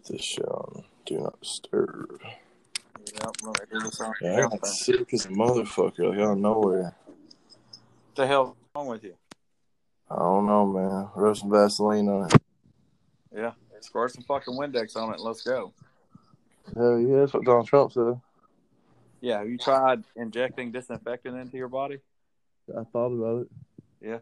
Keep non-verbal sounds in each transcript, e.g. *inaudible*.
put this shit on. Do not disturb. Yep, let me do this on Yeah, I got sick as a motherfucker, like out of nowhere. What the hell's wrong with you? I don't know, man. Rub some Vaseline on it. Yeah, squirt some fucking Windex on it. and Let's go. Hell yeah, that's what Donald Trump said. Yeah, have you tried injecting disinfectant into your body? I thought about it. Yeah.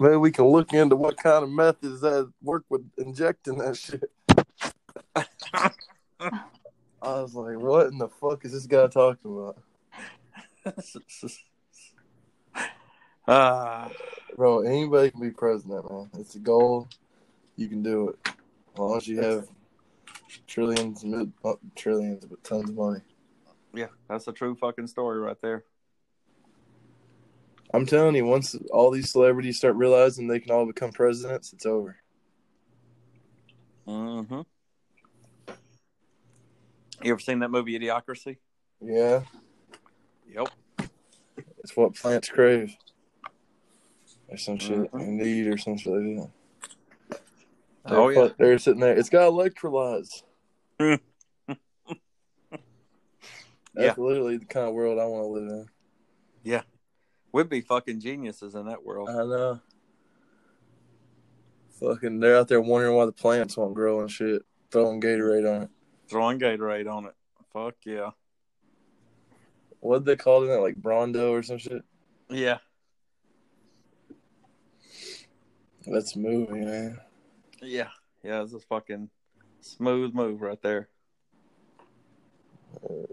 Maybe we can look into what kind of methods that work with injecting that shit. I was like, what in the fuck is this guy talking about? *laughs* Ah, Bro, anybody can be president, man. It's a goal. You can do it. As long as you have trillions, not trillions, but tons of money. yeah, that's a true fucking story right there. I'm telling you, once all these celebrities start realizing they can all become presidents, it's over. Mm-hmm. You ever seen that movie Idiocracy? Yeah, Yep. it's what plants crave. Or some shit Mhm. they need, or some shit like that. Oh, They're- yeah. They're sitting there. It's got electrolytes. Hmm. That's literally the kind of world I want to live in. We'd be fucking geniuses in that world. I know. Fucking, they're out there wondering why the plants won't grow and shit. Throwing Gatorade on it. Throwing Gatorade on it. Fuck yeah. What'd they call it? Like Brawndo or some shit? Yeah. That's moving, man. Yeah. Yeah, it's a fucking smooth move right there. Oh,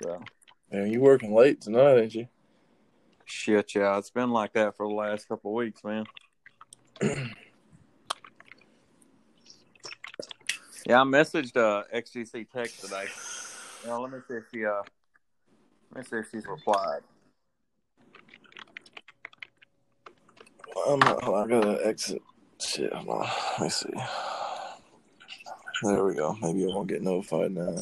so Man, you working late tonight, ain't you? shit, yeah, it's been like that for the last couple of weeks, man. *clears throat* yeah, I messaged uh, XGC Tech today. Now let me see if she uh, let me see if she's replied. I'm not, I gotta exit. Shit, hold on. Let me see. There we go. Maybe I won't get notified now.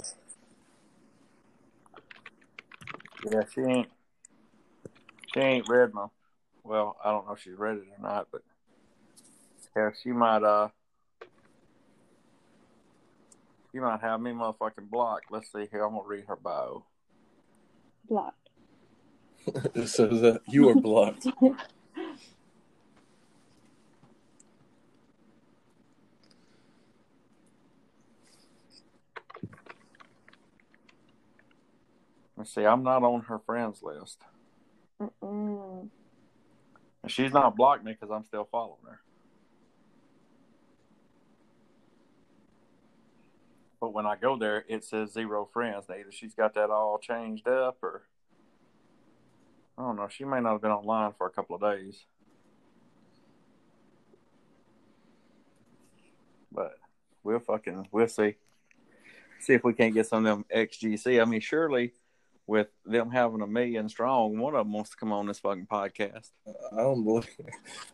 Yeah, she ain't. She ain't read my. Well, I don't know if she's read it or not, but yeah, she might. Uh, she might have me motherfucking blocked. Let's see here. I'm gonna read her bio. Blocked. *laughs* it says that you are blocked. *laughs* Let's see. I'm not on her friends list, Mm-mm. and she's not blocked me because I'm still following her. But when I go there, it says zero friends. Now, either she's got that all changed up, or I don't know. She may not have been online for a couple of days. But we'll fucking we'll see. See if we can't get some of them XGC. I mean, surely with them having a million strong, one of them wants to come on this fucking podcast. I don't believe.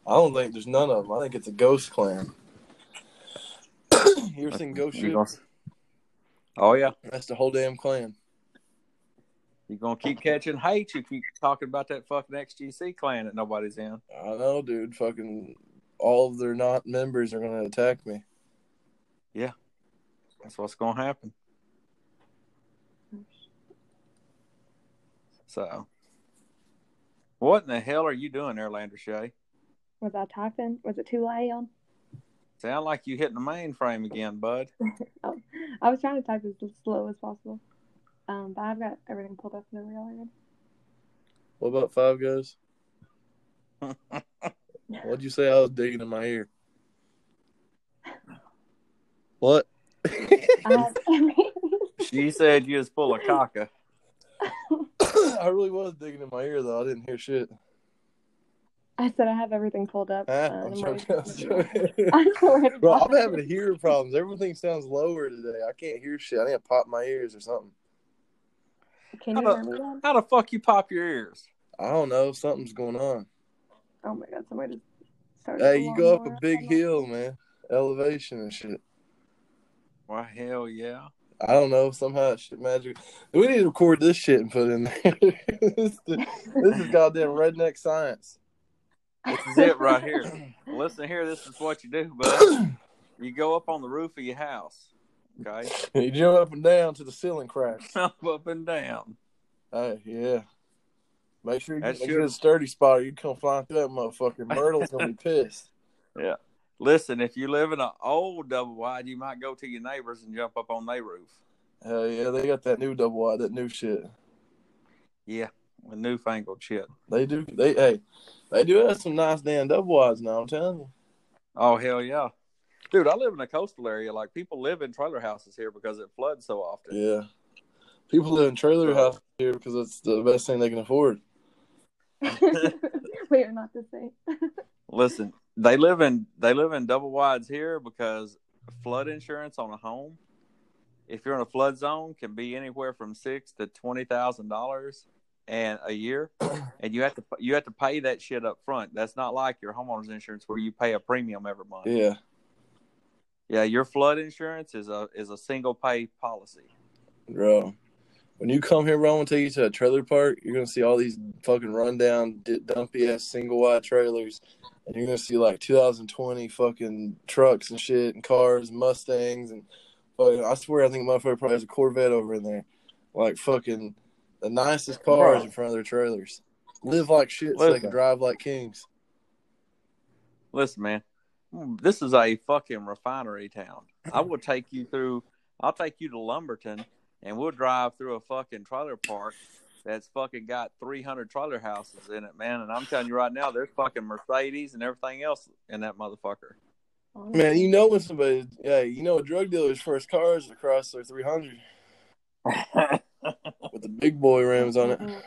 I don't think there's none of them. I think it's a ghost clan. *coughs* you ever seen Ghost Ship? gonna- Oh yeah, That's the whole damn clan. you're gonna keep catching hate. If you keep talking about that fucking XGC clan that nobody's in. I know, dude. Fucking all of their not members are gonna attack me. Yeah, that's what's gonna happen. So, what in the hell are you doing there, Landry Shay? Was I typing? Was it too loud? Sound like you hitting the mainframe again, bud. *laughs* I was trying to type as slow as possible. Um, but I've got everything pulled up and over already. What about Five Guys? *laughs* What'd you say? I was digging in my ear. What? *laughs* I she said you was full of caca. *laughs* I really was digging in my ear though. I didn't hear shit. I said I have everything pulled up. Ah, uh, I'm *laughs* I'm joking. I'm to- joking. I'm Bro. I'm having hearing problems. Everything sounds lower today. I can't hear shit. I need to pop my ears or something. Can you How hear me then? How the fuck you pop your ears? I don't know. Something's going on. Oh my god, somebody just started. Hey, you go up a big hill, man. Elevation and shit. Well, hell yeah. I don't know. Somehow that shit magic. We need to record this shit and put in there. *laughs* this, this is goddamn redneck science. This is it right here. Listen here, this is what you do, bud. *clears throat* You go up on the roof of your house. Okay? you jump up and down to the ceiling cracks. *laughs* Jump up and down. Hey, yeah. Make sure you That's make your- it a sturdy spot or you come flying through that motherfucker. Myrtle's gonna be pissed. *laughs* Listen, if you live in an old double wide, you might go to your neighbors and jump up on their roof. Hell yeah, they got that new double wide, that new shit. Yeah, with newfangled shit. They do they hey, they do have some nice damn double wides now, I'm telling you. Oh hell yeah, dude! I live in a coastal area. Like people live in trailer houses here because it floods so often. Yeah. People live in trailer houses here because it's the best thing they can afford. *laughs* we are not the same. *laughs* Listen, they live in they live in double wides here because flood insurance on a home, if you're in a flood zone, can be anywhere from six to twenty thousand dollars and a year, *clears throat* and you have to you have to pay that shit up front. That's not like your homeowner's insurance where you pay a premium every month. Yeah. Yeah, your flood insurance is a is a single pay policy. Bro. When you come here, bro, I'm gonna take you to a trailer park. You're gonna see all these fucking rundown, dumpy ass single wide trailers, and you're gonna see like 2020 fucking trucks and shit, and cars, Mustangs, and fucking. I swear, I think my motherfucker probably has a Corvette over in there, like fucking the nicest cars in front of their trailers. Live like shit so they can drive like kings. Listen, man, this is a fucking refinery town. I will take you through. I'll take you to Lumberton, and we'll drive through a fucking trailer park that's fucking got 300 trailer houses in it, man. And I'm telling you right now, there's fucking Mercedes and everything else in that motherfucker. Man, you know when somebody, yeah, you know a drug dealer's first car is a Chrysler 300 *laughs* with the big boy rims on it. Mm-hmm.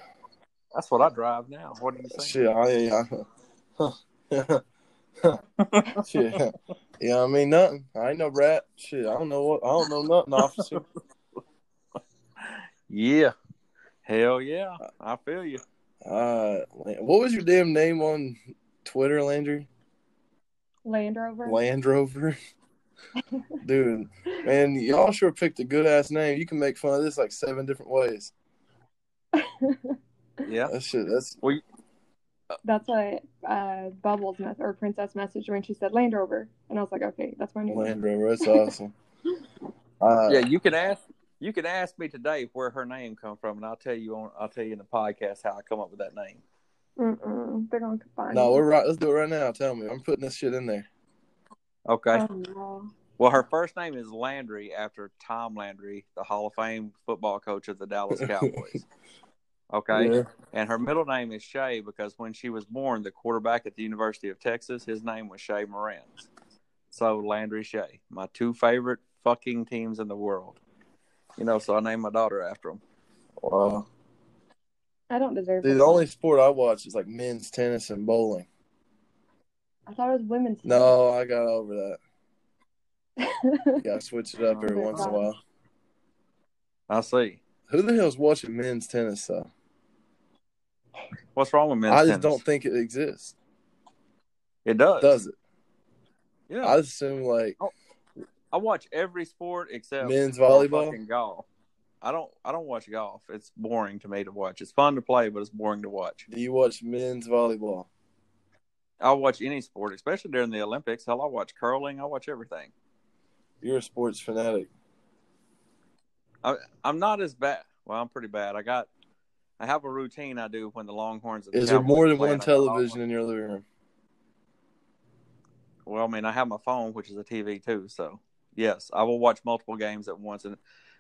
That's what I drive now. What do you think? Shit, I, yeah, huh. *laughs* shit, yeah. I mean nothing. I ain't no rat. Shit, I don't know what. I don't know nothing, officer. Yeah, hell yeah, I feel you. Uh, what was your damn name on Twitter, Landry? Land Rover. Land Rover. *laughs* Dude, man, y'all sure picked a good ass name. You can make fun of this like seven different ways. *laughs* Yeah, That shit. That's That's what uh, Bubbles mess or Princess messaged when she said Land Rover, and I was like, okay, that's my new name. Land Rover. That's *laughs* awesome. Uh, yeah. You can ask. You can ask me today where her name come from, and I'll tell you on. I'll tell you in the podcast how I come up with that name. Mm-mm. They're gonna find No, me. we're right. Let's do it right now. Tell me. I'm putting this shit in there. Okay. Oh, no. Well, her first name is Landry after Tom Landry, the Hall of Fame football coach of the Dallas Cowboys. *laughs* Okay. Yeah. And her middle name is Shay because when she was born, the quarterback at the University of Texas, his name was Shea Morenz. So Landry Shay, my two favorite fucking teams in the world. You know, so I named my daughter after him. Wow. I don't deserve Dude, it. the only sport I watch is like men's tennis and bowling. I thought it was women's. No, I got over that. tennis. Got to switch it up every Oh, once in a while. I see. Who the hell's watching men's tennis though? What's wrong with men's I just tennis? don't think it exists. It does. Does it? Yeah. I assume like oh. I watch every sport except men's volleyball. fucking golf. I don't. I don't watch golf. It's boring to me to watch. It's fun to play, but it's boring to watch. Do you watch men's volleyball? I'll watch any sport, especially during the Olympics. Hell, I watch curling. I watch everything. You're a sports fanatic. I, I'm not as bad. Well, I'm pretty bad. I got. I have a routine I do when the Longhorns. and the Is there more than one and I got all television in your living room? Well, I mean, I have my phone, which is a TV too. So yes, I will watch multiple games at once. And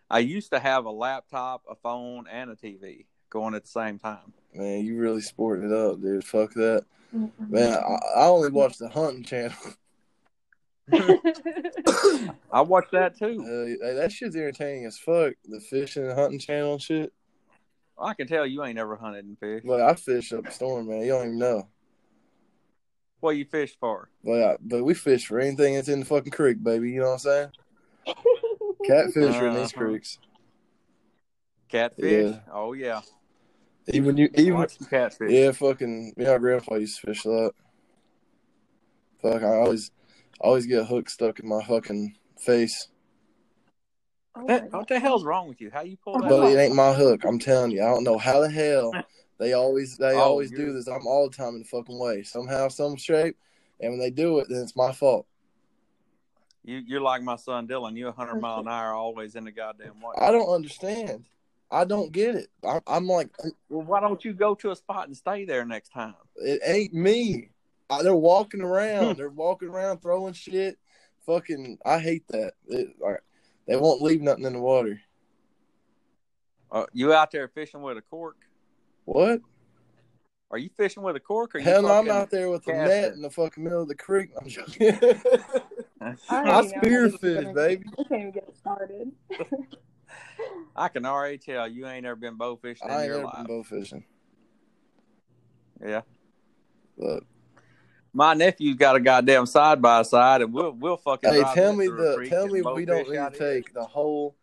I used to have a laptop, a phone, and a TV going at the same time. Man, you really sporting it up, dude. Fuck that. Man, I, I only watch the hunting channel. *laughs* *laughs* I watch that too. Uh, that shit's entertaining as fuck. The fishing and hunting channel and shit. I can tell you ain't never hunted and fished. But I fish up a storm, man. You don't even know. What you fish for? But I, but we fish for anything that's in the fucking creek, baby. You know what I'm saying? *laughs* Catfish are in these Uh-huh. creeks. Catfish? Yeah. Oh yeah. Even you, even Watch catfish. yeah, fucking. Me and my grandpa used to fish a lot. Fuck, I always, always get a hook stuck in my fucking face. Oh That- what the hell's wrong with you? How you pull that? But off? it ain't my hook. I'm telling you, I don't know how the hell *laughs* They always they Oh, always do this. I'm all the time in the fucking way, somehow, some shape. And when they do it, then it's my fault. You you're like my son Dylan. You 100 mile an *laughs* hour, always in the goddamn way. I don't understand. I don't get it. I, I'm like, Well, why don't you go to a spot and stay there next time? it ain't me. I, they're walking Hmm. around. they're walking around throwing shit. Fucking, I hate that. It. They won't leave nothing in the water. Uh, you out there fishing with a cork? What? Are you fishing with a cork? Or you Hell no, I'm out there with a net in the fucking middle of the creek. I'm joking. I *laughs* I already know how this is spearfish, baby. go. We can't even get started. *laughs* I can already tell you ain't ever been bow fishing in I ain't your never life. been bow fishing. Yeah. But My nephew's got a goddamn side by side, and we'll we'll fucking. hey, tell it me the tell me we don't fish need out to here. take the whole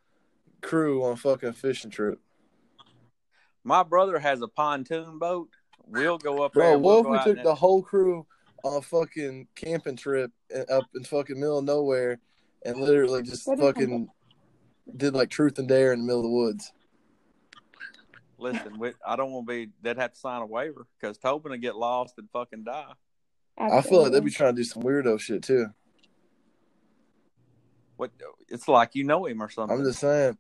crew on a fucking fishing trip. My brother has a pontoon boat. We'll go up Bro, there. what We'll if we took the whole crew on a fucking camping trip up in fucking middle of nowhere and literally just fucking did like truth and dare in the middle of the woods? Listen, we, I don't want to be. They'd have to sign a waiver because Tobin will get lost and fucking die. I feel like they'd be trying to do some weirdo shit too. What? It's like you know him or something. I'm just saying.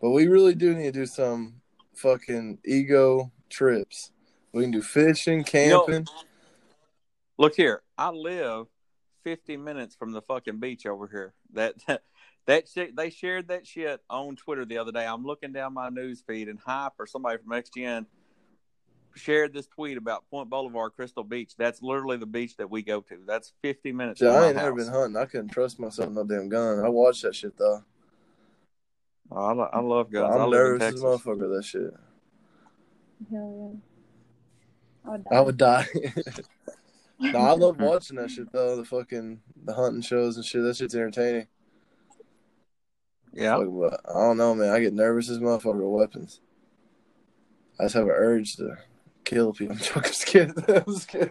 but we really do need to do some fucking ego trips. We can do fishing, know- camping. Look here, I live 50 minutes from the fucking beach over here. That *laughs* that shit, they shared that shit on Twitter the other day. I'm looking down my news feed and Hype or somebody from XGN shared this tweet about Point Boulevard, Crystal Beach. That's literally the beach that we go to. That's 50 minutes. From I ain't never house. been hunting. I couldn't trust myself with no damn gun. I watched that shit though. Oh, I, lo- I love guns. I I'm live in nervous as a Texas. motherfucker. That shit. Hell yeah. I would die. I would die. *laughs* no, I love watching that shit though. The fucking the hunting shows and shit. That shit's entertaining. Yeah. Fuck, but I don't know, man. I get nervous as a motherfucker with weapons. I just have an urge to kill people. *laughs* I'm joking. I'm just kidding. *laughs* I'm just kidding.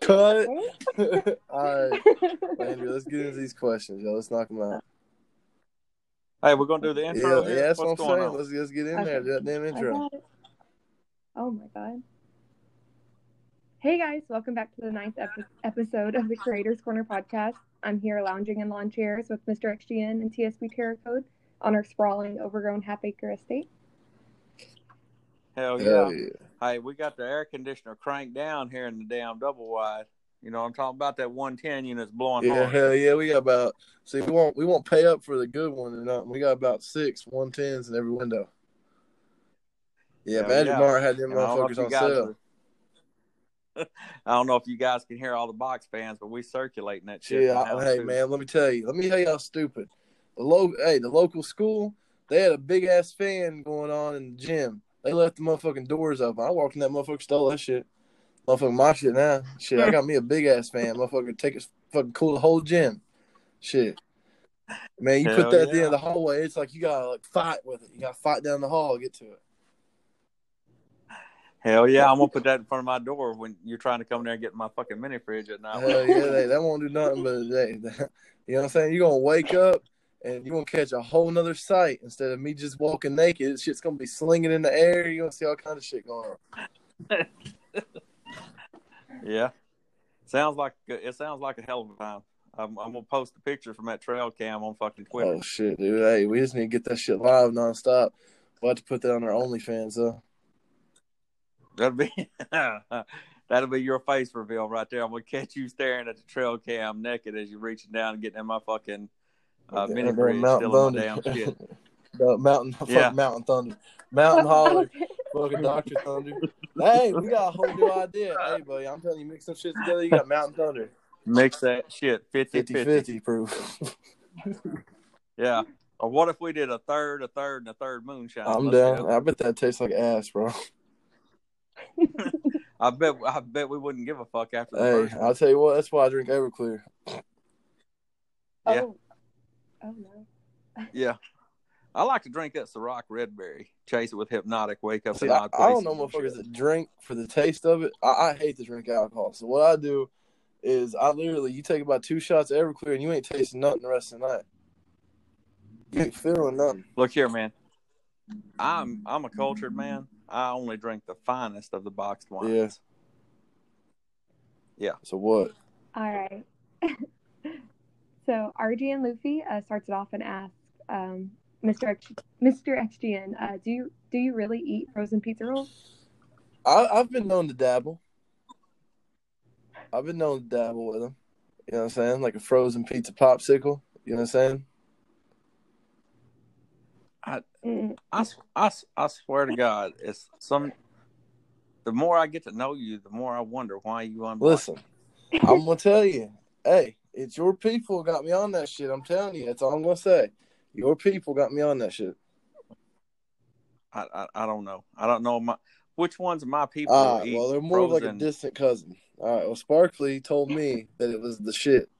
Cut. All right, Andrew. Let's get into these questions, yo. Let's knock them out. Hey, we're gonna do the intro. here? yeah, that's what I'm saying. on? Let's, let's get in Okay. there. Do that damn intro. Oh my god. Hey guys, welcome back to the ninth epi- episode of the Creators Corner podcast. I'm here lounging in lawn chairs with Mr. XGN and TSB Terror Code on our sprawling, overgrown half acre estate. Hell yeah. Hell yeah. Hey, we got the air conditioner cranked down here in the damn double wide. You know, I'm talking about that 110 units blowing Yeah, hard. hell yeah. We got about see we won't we won't pay up for the good one or nothing. We got about six one tens in every window. Yeah, Magic yeah. Mart had them And I don't know if motherfuckers you on guys sale. are- *laughs* I don't know if you guys can hear all the box fans, but we circulating that shit. Yeah, I, hey too. man, let me tell you. Let me tell you how stupid. The local hey, the local school, they had a big ass fan going on in the gym. They left the motherfucking doors open. I walked in that motherfucker, stole that shit. Motherfucker, my shit now. Shit, I *laughs* got me a big ass fan. Motherfucker, take it, fucking cool the whole gym. Shit. Man, you Hell put that at the end of the hallway, it's like you gotta like fight with it. You gotta fight down the hall to get to it. Hell yeah, I'm gonna *laughs* put that in front of my door when you're trying to come there and get my fucking mini fridge at night. Hell yeah, they, that won't do *laughs* nothing but they, you know what I'm saying? You're gonna wake up and you're gonna catch a whole nother sight instead of me just walking naked. Shit's gonna be slinging in the air. You're gonna see all kind of shit going on. Yeah, sounds like it sounds like a hell of a time. I'm, I'm gonna post a picture from that trail cam on fucking Twitter. Oh shit, dude. Hey, we just need to get that shit live nonstop. We'll have to put that on our OnlyFans though. That'll be *laughs* that'll be your face reveal right there. I'm gonna catch you staring at the trail cam naked as you're reaching down and getting in my fucking uh, Yeah, mini that fridge, Mountain stealing my damn shit. *laughs* The mountain, Yeah. fuck Mountain Thunder, Mountain *laughs* Holler, fucking Doctor Thunder. Hey, we got a whole new idea. Hey, buddy, I'm telling you, mix some shit together. You got Mountain Thunder, Mix that shit 50 50. 50-50 proof. Yeah. Or what if we did a third, a third, and a third moonshine? I'm Let's down. do. I bet that tastes like ass, bro. I bet I bet we wouldn't give a fuck after the Hey, first. one. I'll tell you what. That's why I drink Everclear. Yeah. Oh. oh no. Yeah. I like to drink that Ciroc Red Berry, chase it with Hpnotiq, wake up See, in I, odd I places. don't know motherfuckers that drink for the taste of it. I, I hate to drink alcohol. So what I do is I literally you take about two shots of Everclear and you ain't tasting nothing the rest of the night. You ain't feeling nothing. Look here, man. I'm I'm a cultured man. I only drink the finest of the boxed wines. Yeah. Yeah. So what? All right. *laughs* so RGN Luffy uh, starts it off and asks, um, Mr. X, Mr. XGN, uh, do you do you really eat frozen pizza rolls? I, I've been known to dabble. I've been known to dabble with them. You know what I'm saying? Like a frozen pizza popsicle. You know what I'm saying? I I I, s- I s- I swear to God, it's some. The more I get to know you, the more I wonder why you unblock. Listen, I'm gonna tell you. Hey, it's your people got me on that shit. I'm telling you. That's all I'm gonna say. Your people got me on that shit. I, I I don't know. I don't know my which ones my people. Ah, eat well, they're more of like a distant cousin. All right. Well, Sparkly told me that it was the shit.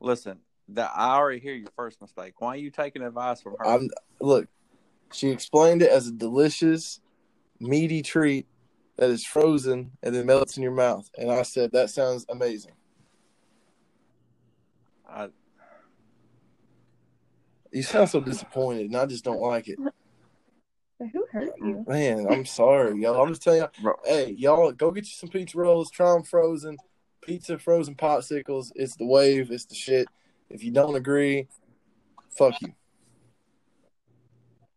Listen, that I already hear your first mistake. Why are you taking advice from her? I'm look. She explained it as a delicious, meaty treat that is frozen and then melts in your mouth, and I said that sounds amazing. I, You sound so disappointed, and I just don't like it. but who hurt you? Man, I'm sorry, y'all. I'm just telling you. Bro. Hey, y'all, go get you some pizza rolls. Try them frozen. Pizza frozen popsicles. It's the wave. It's the shit. If you don't agree, fuck you.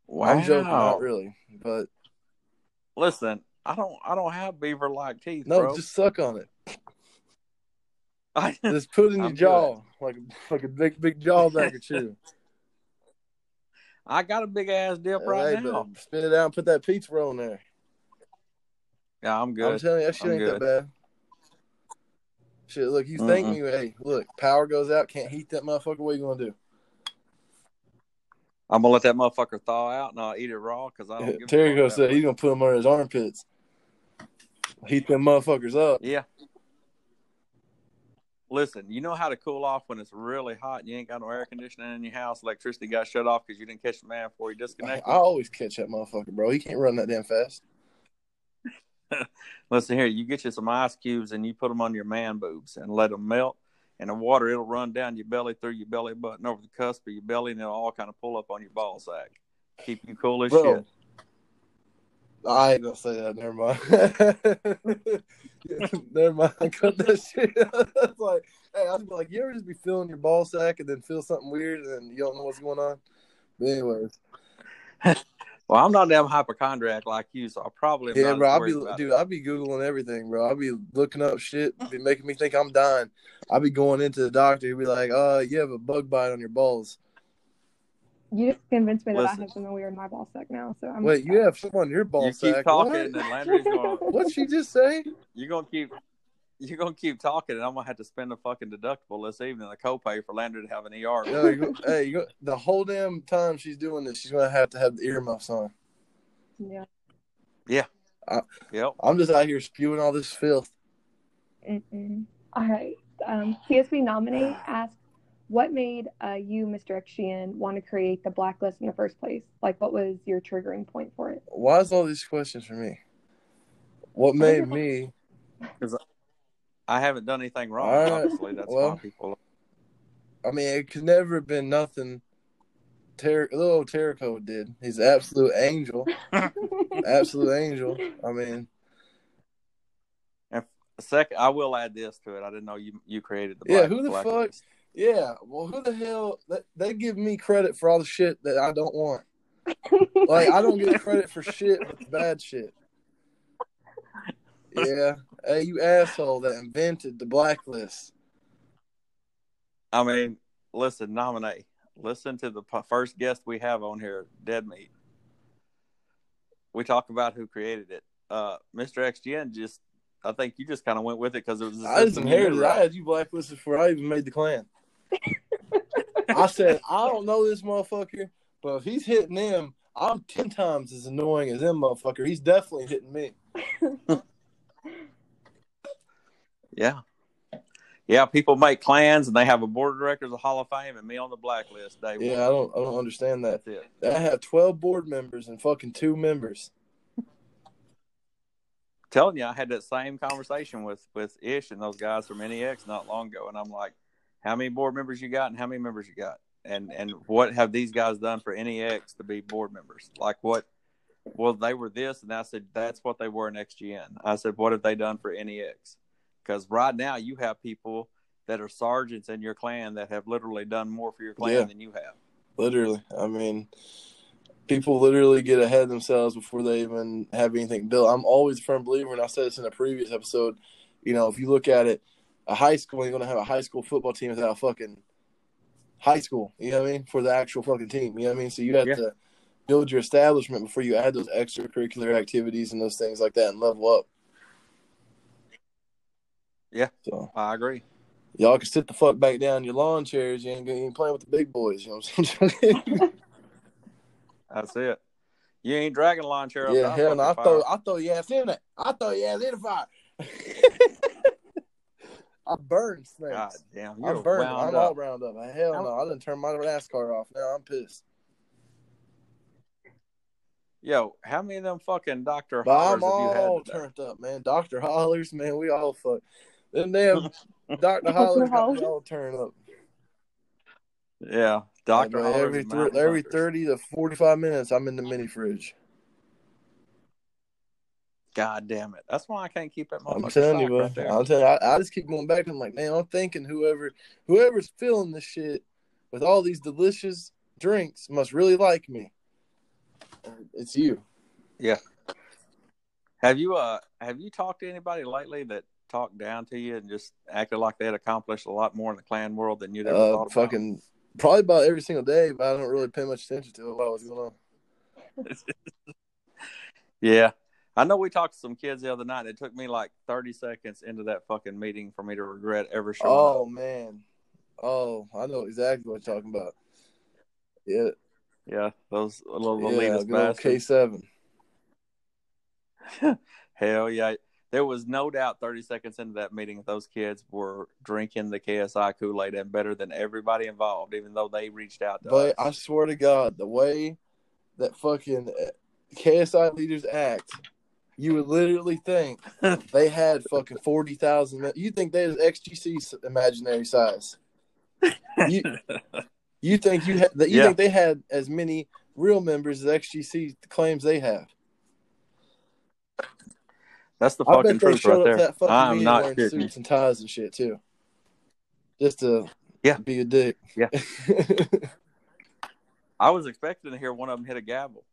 wow. I'm joking, not really, but Listen, I don't I don't have beaver like teeth, no, bro. just suck on it. *laughs* I, Just put it in your I'm jaw like like a big big jaw back at you. I got a big ass dip right Hey, now. spit it out and put that pizza roll in there. Yeah, I'm good. I'm telling you, that shit I'm ain't good. that bad. Shit, look, you thank Mm-mm. me. Hey, look, power goes out, can't heat that motherfucker. What you gonna do? I'm gonna let that motherfucker thaw out and I'll eat it raw because I don't. *laughs* Give Terry goes said he's gonna put them under his armpits. Heat them motherfuckers up. Yeah. Listen, you know how to cool off when it's really hot and you ain't got no air conditioning in your house. Electricity got shut off because you didn't catch the man before he disconnected. I disconnected. always catch that motherfucker, bro. He can't run that damn fast. *laughs* Listen here, you get you some ice cubes and you put them on your man boobs and let them melt. And the water, it'll run down your belly through your belly button over the cusp of your belly, and it'll all kind of pull up on your ball sack. Keep you cool as Bro, shit. I ain't gonna say that. Never mind. *laughs* Never mind. Cut that shit. *laughs* That's like, hey, I was like, you ever just be feeling your ball sack and then feel something weird and you don't know what's going on? But anyways, *laughs* Well, I'm not a damn hypochondriac like you, so I probably yeah, bro. I'll be, dude. it. I'll be googling everything, bro. I'll be looking up shit, be making me think I'm dying. I'll be going into the doctor. He'll be like, "Uh, you have a bug bite on your balls." You just convinced me that Listen. I have something weird in my ball sack now. So I'm Wait, you have something on your ball You sack? keep talking, What? and Landry's going. *laughs* What'd she just say? You're gonna keep. You're gonna keep talking, and I'm gonna have to spend a fucking deductible this evening, a copay for Landry to have an ER. Yo, you go, hey, you go, the whole damn time she's doing this, she's gonna have to have the earmuffs on. yeah. Yeah. Yep. I'm just out here spewing all this filth. Mm-mm. All right. Um, TSB nominee asked, "What made uh, you, Mr. XGN, want to create the blacklist in the first place? Like, what was your triggering point for it?" Why is all these questions for me? What made me? Because I haven't done anything wrong. All right. Obviously, that's Well, why people. I mean, it could never have been nothing. Ter- little Terrico did. He's an absolute angel, *laughs* absolute angel. I mean, and Second, I will add this to it. I didn't know you you created the Yeah, who the black fuck- list. Yeah. Well, who the hell? They, they give me credit for all the shit that I don't want. *laughs* Like I don't get credit for shit, but bad shit. *laughs* Yeah. Hey, you asshole that invented the blacklist. I mean, listen, nominate. Listen to the p- first guest we have on here, Dead Meat. We talk about who created it. Uh, Mr. XGN just, I think you just kind of went with it because it was. I just system you knew, inherited. it. I had you blacklisted before I even made the clan. I said I don't know this motherfucker, but if he's hitting them, I'm ten times as annoying as them motherfucker. He's definitely hitting me. *laughs* Yeah. Yeah, people make clans and they have a board of directors of Hall of Fame and me on the blacklist day Yeah, I don't. I don't understand that. That's it. I have twelve board members and fucking two members. telling you, I had that same conversation with with Ish and those guys from NEX not long ago, and I'm like, "How many board members you got, and how many members you got?" and and what have these guys done for NEX to be board members? Like what? Well, they were this, and I said that's what they were in XGN. I said, what have they done for NEX? Because right now you have people that are sergeants in your clan that have literally done more for your clan Yeah. than you have. Literally, I mean, people literally get ahead of themselves before they even have anything built. I'm always a firm believer, and I said this in a previous episode. You know, if you look at it, a high school, you're going to have a high school football team without a fucking high school. You know what I mean? For the actual fucking team. You know what I mean? So you have Yeah. to build your establishment before you add those extracurricular activities and those things like that and level up. Yeah. So I agree. y'all can sit the fuck back down in your lawn chairs. You ain't, you ain't playing with the big boys. You know what I'm saying? *laughs* That's it. You ain't dragging a lawn chair. Yeah, hell no. I fucking throw. I throw your ass in it. I throw your ass in the fire. *laughs* I burn snakes. God damn, you're I'm burned. wound I'm up. all round up. Hell no. I didn't turn my NASCAR off. Now I'm pissed. Yo, how many of them fucking Doctor Hollers I'm have you had all today? turned up, man. Dr. Hollers, man. We all fuck. Them damn *laughs* Dr. Hollers got all turned up. Yeah, Doctor Like, Hollers. every, and thr- Mountain every 30 to 45 minutes, I'm in the mini fridge. God damn it! That's why I can't keep that I'm telling you, bro. right. I'm telling you, I, I just keep going back. I'm like, man, I'm thinking whoever, whoever's filling this shit with all these delicious drinks must really like me. It's you. Yeah. Have you uh have you talked to anybody lately that talked down to you and just acted like they had accomplished a lot more in the clan world than you'd ever Uh, thought about? fucking probably about every single day, but I don't really pay much attention to it while was going on. *laughs* Yeah. I know we talked to some kids the other night. It took me like 30 seconds into that fucking meeting for me to regret ever showing Oh up. Oh man, oh I know exactly what you're talking about. Yeah, Yeah, those little yeah, elitist old K seven. *laughs* Hell yeah. There was no doubt 30 seconds into that meeting those kids were drinking the KSI Kool Aid and better than everybody involved, even though they reached out to But us. I swear to God, the way that fucking KSI leaders act, you would literally think *laughs* they had fucking forty thousand. You think they was XGC's imaginary size? You you think you had? You Yeah. think they had as many real members as XGC claims they have? That's the fucking truth right there. that I'm not wearing kidding. suits and ties and shit too, just to Yeah. be a dick. Yeah. *laughs* I was expecting to hear one of them hit a gavel,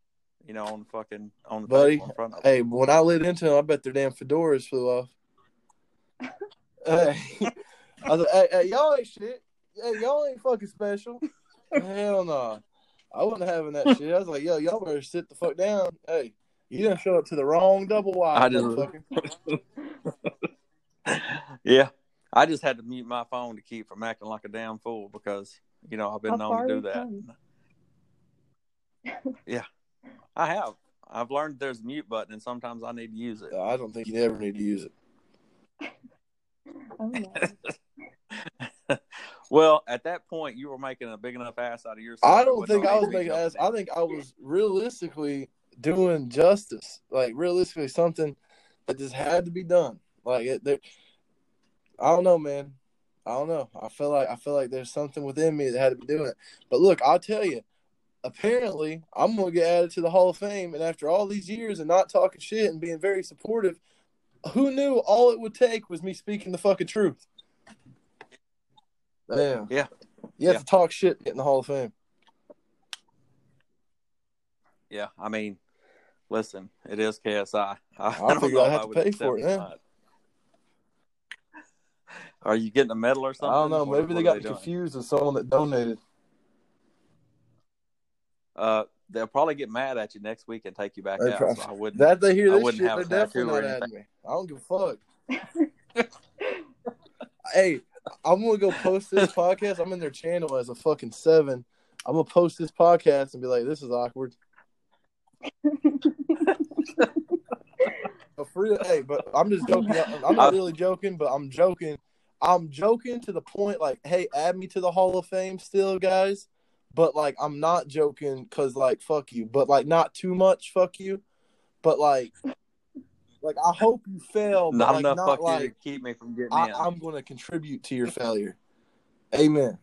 you know, on the fucking on the Buddy, in front of them. Hey, when I lit into them, I bet their damn fedoras flew off. *laughs* hey, I was like, hey, hey, y'all ain't shit. Hey, y'all ain't fucking special. Hell no. I wasn't having that shit. I was like, yo, y'all better sit the fuck down. Hey, you didn't show up to the wrong double wide, I just- motherfucker. *laughs* yeah, I just had to mute my phone to keep from acting like a damn fool because you know I've been How known to do that. yeah, I have. I've learned there's a mute button, and sometimes I need to use it. I don't think you ever need to use it. Oh, no. *laughs* well, at that point, you were making a big enough ass out of yourself. I don't wasn't think I was making ass. I think I was realistically doing justice. Like realistically, something that just had to be done. Like it. There, I don't know, man. I don't know. I feel like I feel like there's something within me that had to be doing it. But look, I'll tell you. Apparently, I'm gonna get added to the Hall of Fame, and after all these years and not talking shit and being very supportive, who knew all it would take was me speaking the fucking truth? Uh, Damn. Yeah. You have Yeah. to talk shit get in the Hall of Fame. Yeah, I mean, listen, it is KSI. I, I *laughs* don't know I have to would pay for it now. Are you getting a medal or something? I don't know. Maybe what they are got doing? confused with someone that donated. Uh, they'll probably get mad at you next week and take you back They out. prob- So I wouldn't. That they hear this shit, they're definitely not adding me. I don't give a fuck. *laughs* hey, I'm gonna go post this podcast. I'm in their channel as a fucking seven. I'm gonna post this podcast and be like, "This is awkward." *laughs* But for hey, but I'm just joking. I'm not really joking, but I'm joking. I'm joking to the point like, hey, add me to the Hall of Fame still, guys. But like, I'm not joking because like, fuck you. But like, not too much, fuck you. But like, like I hope you fail. But not like, enough not fuck you like to keep me from getting I, in. I'm going to contribute to your failure. Amen.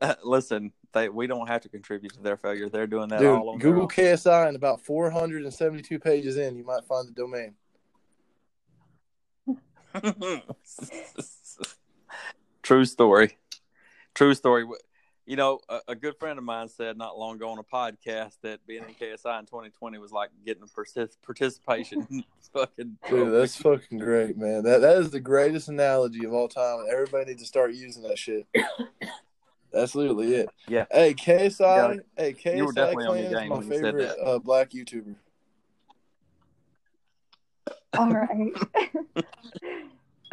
*laughs* listen, they we don't have to contribute to their failure. They're doing that Dude, all on their Google. KSI and about 472 pages in, you might find the domain. *laughs* True story. True story. You know, a, a, good friend of mine said not long ago on a podcast that being in KSI in 2020 was like getting a partic- participation. *laughs* fucking Dude, that's fucking great, man. That that is the greatest analogy of all time. Everybody needs to start using that shit. That's literally it. Yeah. Hey, KSI. Yeah. Hey, KSI You were definitely on your Clan is game my when you said favorite that. uh, black YouTuber. All right.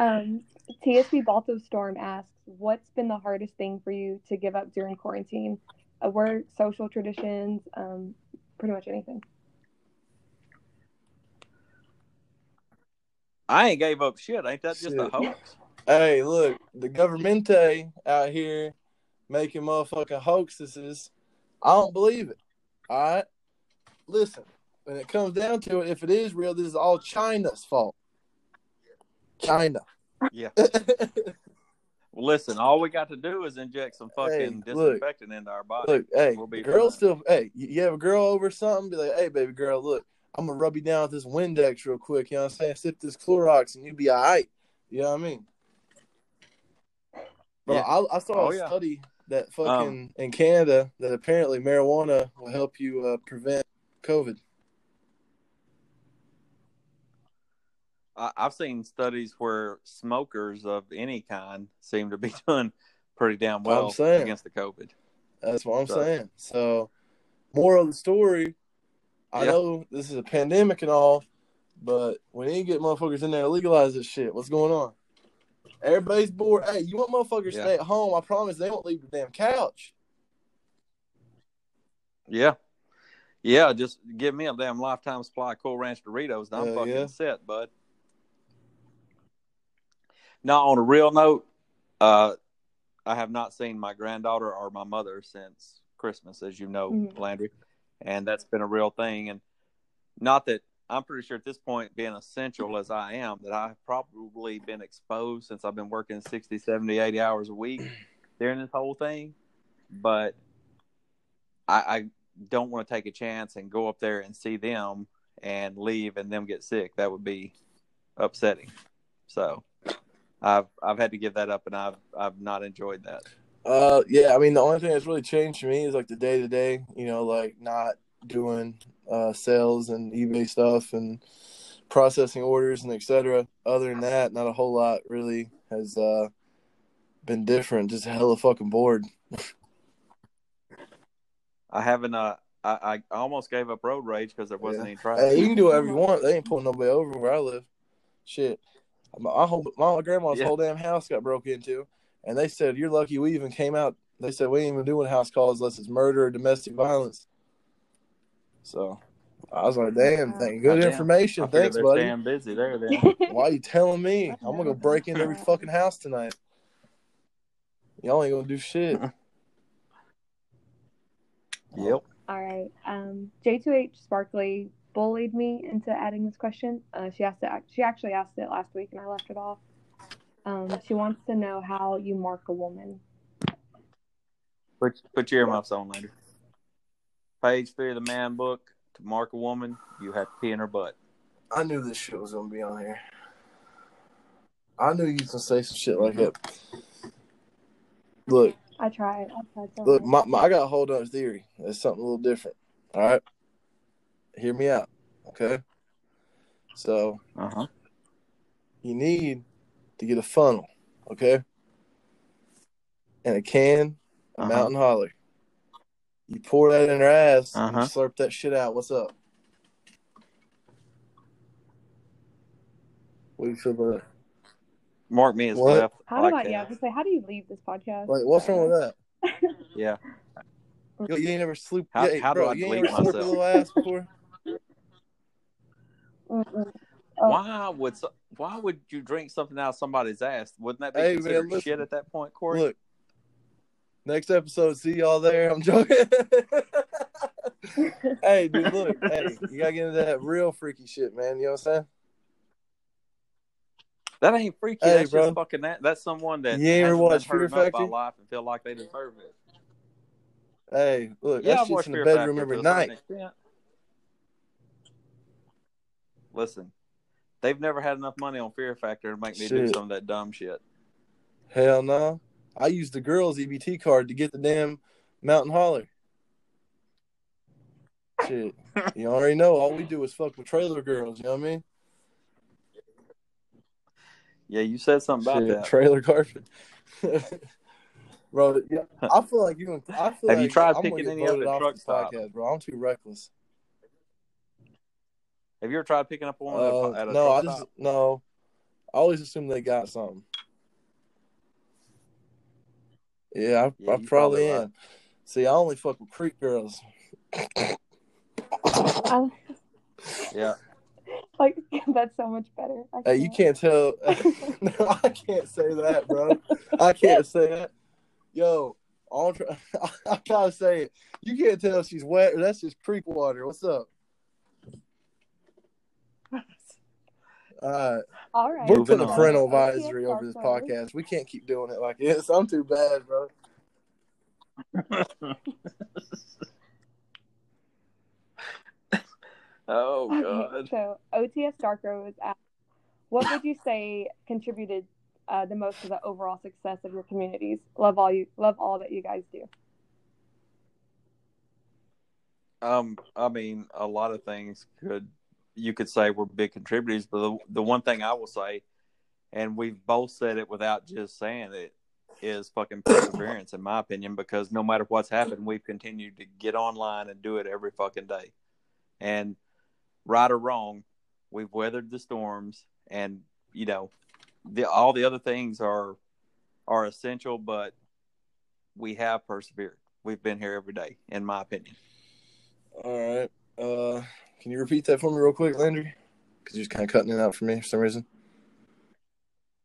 *laughs* um, TSP Balto Storm asks, "What's been the hardest thing for you to give up during quarantine? A work, social traditions, um, pretty much anything." I ain't gave up shit. Ain't that just a hoax? Hey, look, the governmente out here making motherfucking hoaxes. I don't believe it. All right. Listen, when it comes down to it, if it is real, this is all China's fault. China. Yeah. Well, *laughs* listen, all we got to do is inject some fucking Hey, look. disinfectant into our body. Look, hey, We'll be girl still. Hey, you have a girl over something, be like, hey, baby girl, look, I'm gonna rub you down with this Windex real quick. You know what I'm saying? Sip this Clorox, and you be all right. You know what I mean? Bro, Yeah. I, I saw Oh, a yeah. study that fucking in Canada that apparently marijuana will help you uh, prevent COVID. I've seen studies where smokers of any kind seem to be *laughs* doing pretty damn well against the COVID. That's what I'm So- saying. So, moral of the story, I Yeah. know this is a pandemic and all, but we need to get motherfuckers in there to legalize this shit. What's going on? Everybody's bored. Hey, you want motherfuckers to Yeah. stay at home? I promise they won't leave the damn couch. Yeah. Yeah, just give me a damn lifetime supply of Cool Ranch Doritos I'm Hell fucking yeah. set, bud. Now, on a real note, uh, I have not seen my granddaughter or my mother since Christmas, as you know, Mhm. Landry. And that's been a real thing. And not that I'm pretty sure at this point, being essential as I am, that I've probably been exposed since I've been working 60, 70, 80 hours a week *clears throat* during this whole thing. But I, I don't want to take a chance and go up there and see them and leave and them get sick. That would be upsetting. So I've I've had to give that up and I've I've not enjoyed that. Uh, yeah. I mean, the only thing that's really changed for me is like the day to day. You know, like not doing uh sales and eBay stuff and processing orders and etc. Other than that, not a whole lot really has uh been different. Just hella fucking bored. I haven't uh I, I almost gave up road rage because there wasn't Yeah. any traffic. Hey, you can do whatever you want. They ain't pulling nobody over where I live. Shit, my whole my grandma's Yeah. whole damn house got broke into, and they said you're lucky we even came out. They said we ain't even doing house calls unless it's murder or domestic violence. So I was like, damn, thank good Goddamn. information. I figured Thanks, they're buddy. staying busy there then. *laughs* Why you telling me? I'm gonna go break into every *laughs* fucking house tonight. Y'all ain't gonna do shit. *laughs* yep. All right. Um, J2H Sparkly bullied me into adding this question. Uh, she asked it. She actually asked it last week, and I left it off. Um, she wants to know how you mark a woman. Put put your earmuffs on later. Page three of the man book. To mark a woman, you have to pee in her butt. I knew this shit was gonna be on here. I knew you was gonna say some shit like that. Look, I tried. I tried so look, my, my I got a hold on theory. It's something a little different. All right, hear me out, okay? So Uh huh. you need to get a funnel, okay, and a can a Uh-huh. Mountain Holler. You pour that in her ass, and you Uh-huh. slurp that shit out. What's up? What do you feel about that? Mark me as What? left. How I do I? Yeah, I was gonna say, how do you leave this podcast? Like, what's wrong with that? Yeah. *laughs* You, you ain't never sleep. How- yeah, how do I you ain't delete never myself? little ass before. *laughs* Mm-mm. Why would why would you drink something out of somebody's ass? Wouldn't that be Hey, man, listen. shit at that point, Corey? Look, next episode, see y'all there. I'm joking. *laughs* hey, dude, look, hey, you gotta get into that real freaky shit, man. You know what I'm saying? That ain't freaky. Hey, that's bro. just fucking that. That's someone that You ever hasn't been watched hurt Fear Factor? life and feel like they deserve it. Hey, look, Yeah, that I've shit's in the bedroom every night. Listen, they've never had enough money on Fear Factor to make me do some of that dumb shit. Hell no. I used the girls' EBT card to get the damn Mountain Holler. Shit. *laughs* You already know all we do is fuck with trailer girls, you know what I mean? Yeah, you said something about Shit, that. trailer carpet. *laughs* bro, yeah, I feel like you I feel Have you like tried I'm picking any other truck podcast, bro. I'm too reckless. Have you ever tried picking up one Uh, at a no, I just stop? no. I always assume they got something. Yeah, I, Yeah, I probably probably am. right. See, I only fuck with creek girls. Yeah. *laughs* like that's so much better. Hey, you can't tell. *laughs* *laughs* no, I can't say that, bro. I can't say that. Yo, I'll try, I gotta say it. You can't tell if she's wet or that's just creek water. What's up? All right, All right. we're Moving putting a on. parental advisory over this Darko. podcast. We can't keep doing it like this. I'm too bad, bro. *laughs* oh Okay, god. so OTS Darko was asked, what would you say contributed uh, the most to the overall success of your communities? Love all you, love all that you guys do. Um, I mean, a lot of things could you could say were big contributors, but the, the one thing I will say, and we've both said it without just saying it, is fucking perseverance, in my opinion, because no matter what's happened, we've continued to get online and do it every fucking day. And right or wrong, we've weathered the storms, and you know, the all the other things are are essential, but we have persevered. We've been here every day, in my opinion. All right. Uh, can you repeat that for me real quick, Landry? Because you're just kind of cutting it out for me for some reason.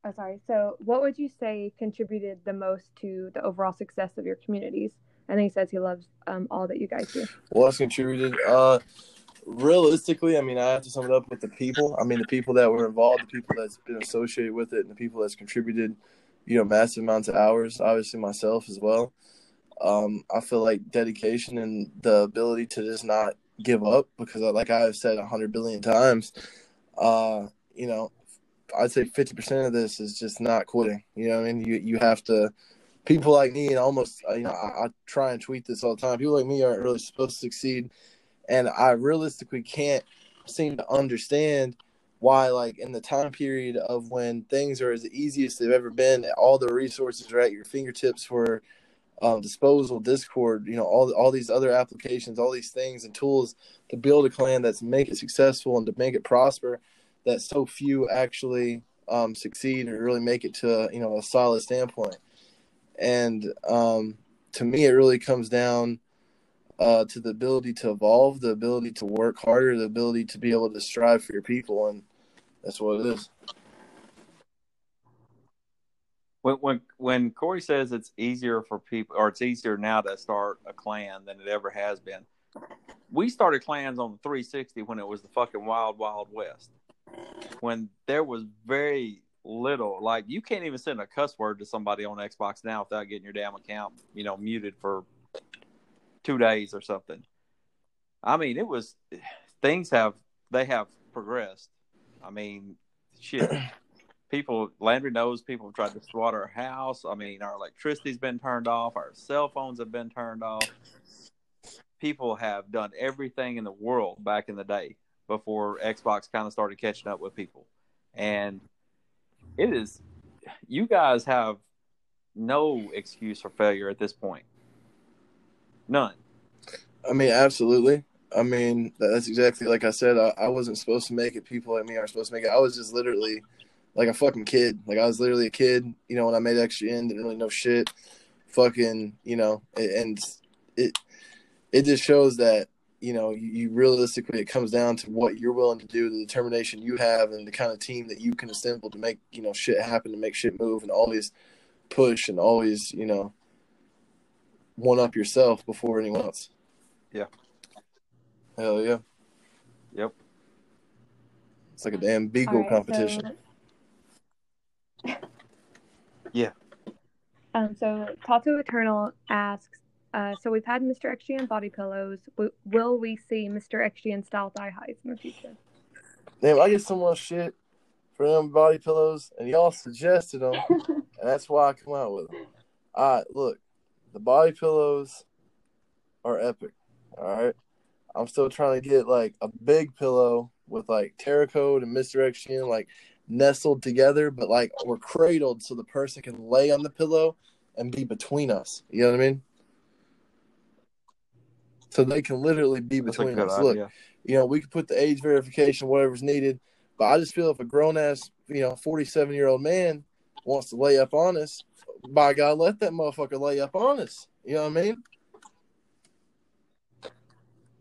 Oh, sorry. So, what would you say contributed the most to the overall success of your communities? And he says he loves um, all that you guys do. What's contributed? Uh, realistically, I mean, I have to sum it up with the people. I mean, the people that were involved, the people that's been associated with it, and the people that's contributed, you know, massive amounts of hours. Obviously, myself as well. Um, I feel like dedication and the ability to just not give up because, like I've said a hundred billion times, uh, you know, I'd say fifty percent of this is just not quitting. You know, I mean, you you have to. People like me, and almost, you know, I, I try and tweet this all the time. People like me aren't really supposed to succeed and I realistically can't seem to understand why, like in the time period of when things are as easy as they've ever been, all the resources are at your fingertips for um, disposal, Discord, you know, all all these other applications, all these things and tools to build a clan that's make it successful and to make it prosper. That so few actually um, succeed or really make it to you know a solid standpoint. And um, to me, it really comes down uh, to the ability to evolve, the ability to work harder, the ability to be able to strive for your people, and that's what it is. When when when Corey says it's easier for people, or it's easier now to start a clan than it ever has been. We started clans on the 360 when it was the fucking wild wild west. When there was very little, like you can't even send a cuss word to somebody on Xbox now without getting your damn account, you know, muted for two days or something. I mean, it was things have they have progressed. I mean, shit. People, Landry knows people have tried to swat our house. I mean, our electricity's been turned off. Our cell phones have been turned off. People have done everything in the world back in the day before Xbox kind of started catching up with people. And it is, you guys have no excuse for failure at this point. None. I mean, absolutely. I mean, that's exactly like I said. I, I wasn't supposed to make it. People like me aren't supposed to make it. I was just literally like a fucking kid. Like I was literally a kid. You know, when I made extra in, didn't really know shit. Fucking, you know, and it it just shows that you know you, you realistically it comes down to what you're willing to do, the determination you have, and the kind of team that you can assemble to make you know shit happen, to make shit move, and always push and always you know one up yourself before anyone else. Yeah. Hell yeah. Yep. It's like a damn beagle right, competition. so- Yeah. Um, so Tato Eternal asks, Uh, so we've had Mr. XGN body pillows. W- will we see Mr. XGN style thigh highs in the future? Damn, I get so much shit for them body pillows, and y'all suggested them, *laughs* and that's why I come out with them. All right, look, the body pillows are epic. All right, I'm still trying to get like a big pillow with like Terracode and Mr. XGN like nestled together, but like we're cradled so the person can lay on the pillow and be between us. You know what I mean? So they can literally be between us. idea. Look, you know, we could put the age verification, whatever's needed, but I just feel if a grown ass, you know, 47 year old man wants to lay up on us, by God, let that motherfucker lay up on us. You know what I mean?